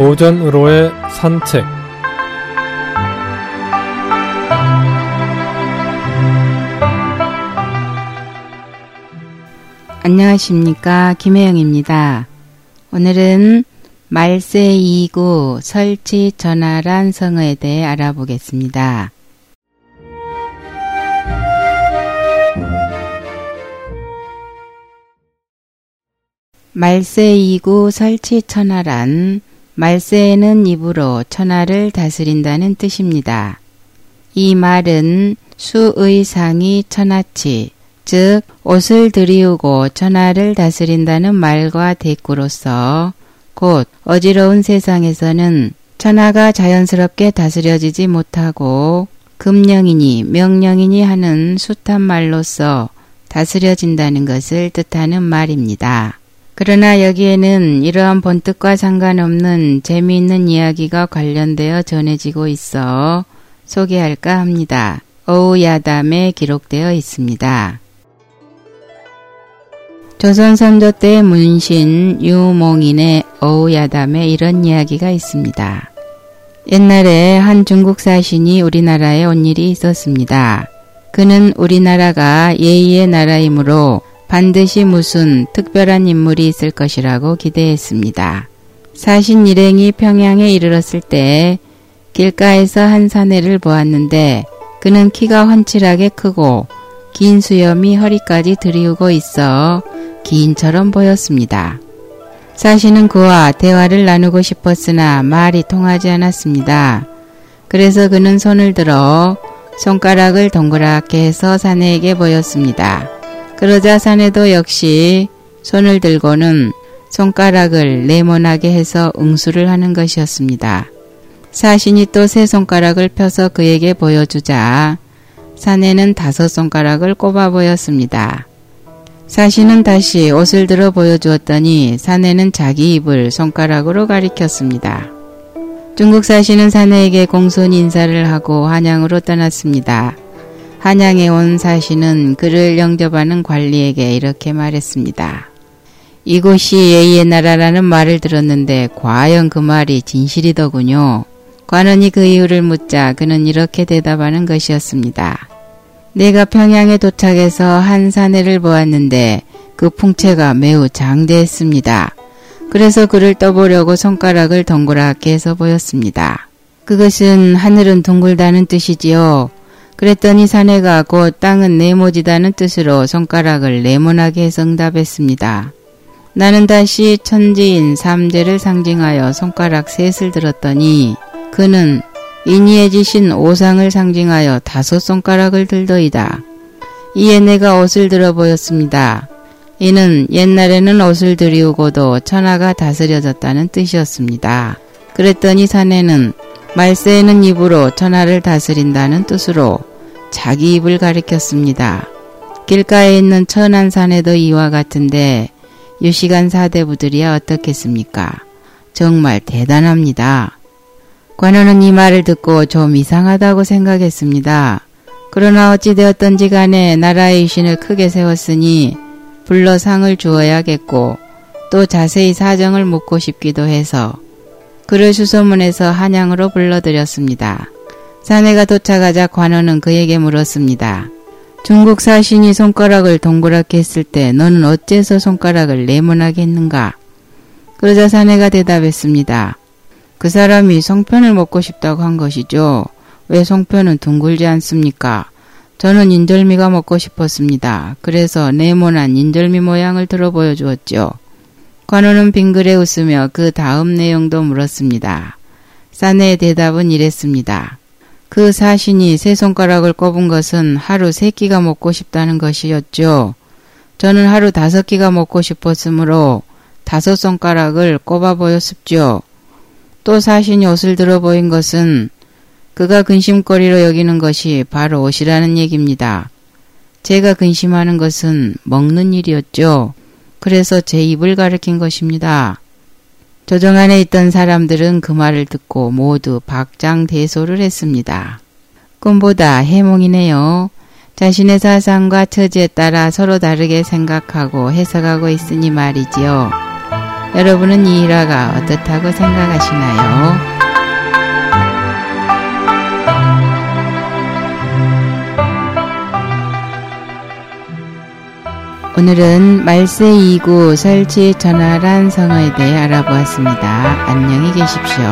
오전으로의 산책 안녕하십니까 김혜영입니다. 오늘은 말세 2구 설치 전화란 성어에 대해 알아보겠습니다. 말세 2구 설치 천하란 말세에는 입으로 천하를 다스린다는 뜻입니다. 이 말은 수의 상이 천하치, 즉 옷을 들이우고 천하를 다스린다는 말과 대꾸로서 곧 어지러운 세상에서는 천하가 자연스럽게 다스려지지 못하고 금령이니 명령이니 하는 숱한 말로서 다스려진다는 것을 뜻하는 말입니다. 그러나 여기에는 이러한 본뜻과 상관없는 재미있는 이야기가 관련되어 전해지고 있어 소개할까 합니다. 어우야담에 기록되어 있습니다. 조선 선조 때 문신 유몽인의 어우야담에 이런 이야기가 있습니다. 옛날에 한 중국 사신이 우리나라에 온 일이 있었습니다. 그는 우리나라가 예의의 나라이므로 반드시 무슨 특별한 인물이 있을 것이라고 기대했습니다. 사신 일행이 평양에 이르렀을 때 길가에서 한 사내를 보았는데 그는 키가 훤칠하게 크고 긴 수염이 허리까지 들이우고 있어 기인처럼 보였습니다. 사신은 그와 대화를 나누고 싶었으나 말이 통하지 않았습니다. 그래서 그는 손을 들어 손가락을 동그랗게 해서 사내에게 보였습니다. 그러자 사내도 역시 손을 들고는 손가락을 네모나게 해서 응수를 하는 것이었습니다. 사신이 또 세 손가락을 펴서 그에게 보여주자 사내는 다섯 손가락을 꼽아 보였습니다. 사신은 다시 옷을 들어 보여주었더니 사내는 자기 입을 손가락으로 가리켰습니다. 중국 사신은 사내에게 공손 인사를 하고 한양으로 떠났습니다. 한양에 온 사신은 그를 영접하는 관리에게 이렇게 말했습니다. 이곳이 예의의 나라라는 말을 들었는데 과연 그 말이 진실이더군요. 관원이 그 이유를 묻자 그는 이렇게 대답하는 것이었습니다. 내가 평양에 도착해서 한 사내를 보았는데 그 풍채가 매우 장대했습니다. 그래서 그를 떠보려고 손가락을 동그랗게 해서 보였습니다. 그것은 하늘은 둥글다는 뜻이지요. 그랬더니 사내가 곧 땅은 네모지다는 뜻으로 손가락을 네모나게 해서 응답했습니다. 나는 다시 천지인 삼재를 상징하여 손가락 셋을 들었더니 그는 인이해 지신 오상을 상징하여 다섯 손가락을 들더이다. 이에 내가 옷을 들어 보였습니다. 이는 옛날에는 옷을 들이우고도 천하가 다스려졌다는 뜻이었습니다. 그랬더니 사내는 말세에는 입으로 천하를 다스린다는 뜻으로 자기 입을 가리켰습니다. 길가에 있는 천안산에도 이와 같은데 유시간 사대부들이야 어떻겠습니까? 정말 대단합니다. 관원은 이 말을 듣고 좀 이상하다고 생각했습니다. 그러나 어찌되었던지 간에 나라의 유신을 크게 세웠으니 불러 상을 주어야겠고 또 자세히 사정을 묻고 싶기도 해서 그를 수소문해서 한양으로 불러들였습니다. 사내가 도착하자 관원은 그에게 물었습니다. 중국 사신이 손가락을 동그랗게 했을 때 너는 어째서 손가락을 네모나게 했는가? 그러자 사내가 대답했습니다. 그 사람이 송편을 먹고 싶다고 한 것이죠. 왜 송편은 둥글지 않습니까? 저는 인절미가 먹고 싶었습니다. 그래서 네모난 인절미 모양을 들어 보여주었죠. 관원은 빙그레 웃으며 그 다음 내용도 물었습니다. 사내의 대답은 이랬습니다. 그 사신이 세 손가락을 꼽은 것은 하루 세 끼가 먹고 싶다는 것이었죠. 저는 하루 다섯 끼가 먹고 싶었으므로 다섯 손가락을 꼽아 보였습죠. 또 사신이 옷을 들어 보인 것은 그가 근심거리로 여기는 것이 바로 옷이라는 얘기입니다. 제가 근심하는 것은 먹는 일이었죠. 그래서 제 입을 가리킨 것입니다. 조정 안에 있던 사람들은 그 말을 듣고 모두 박장대소를 했습니다. 꿈보다 해몽이네요. 자신의 사상과 처지에 따라 서로 다르게 생각하고 해석하고 있으니 말이지요. 여러분은 이 일화가 어떻다고 생각하시나요? 오늘은 말세 2구 설치 전화란 성어에 대해 알아보았습니다. 안녕히 계십시오.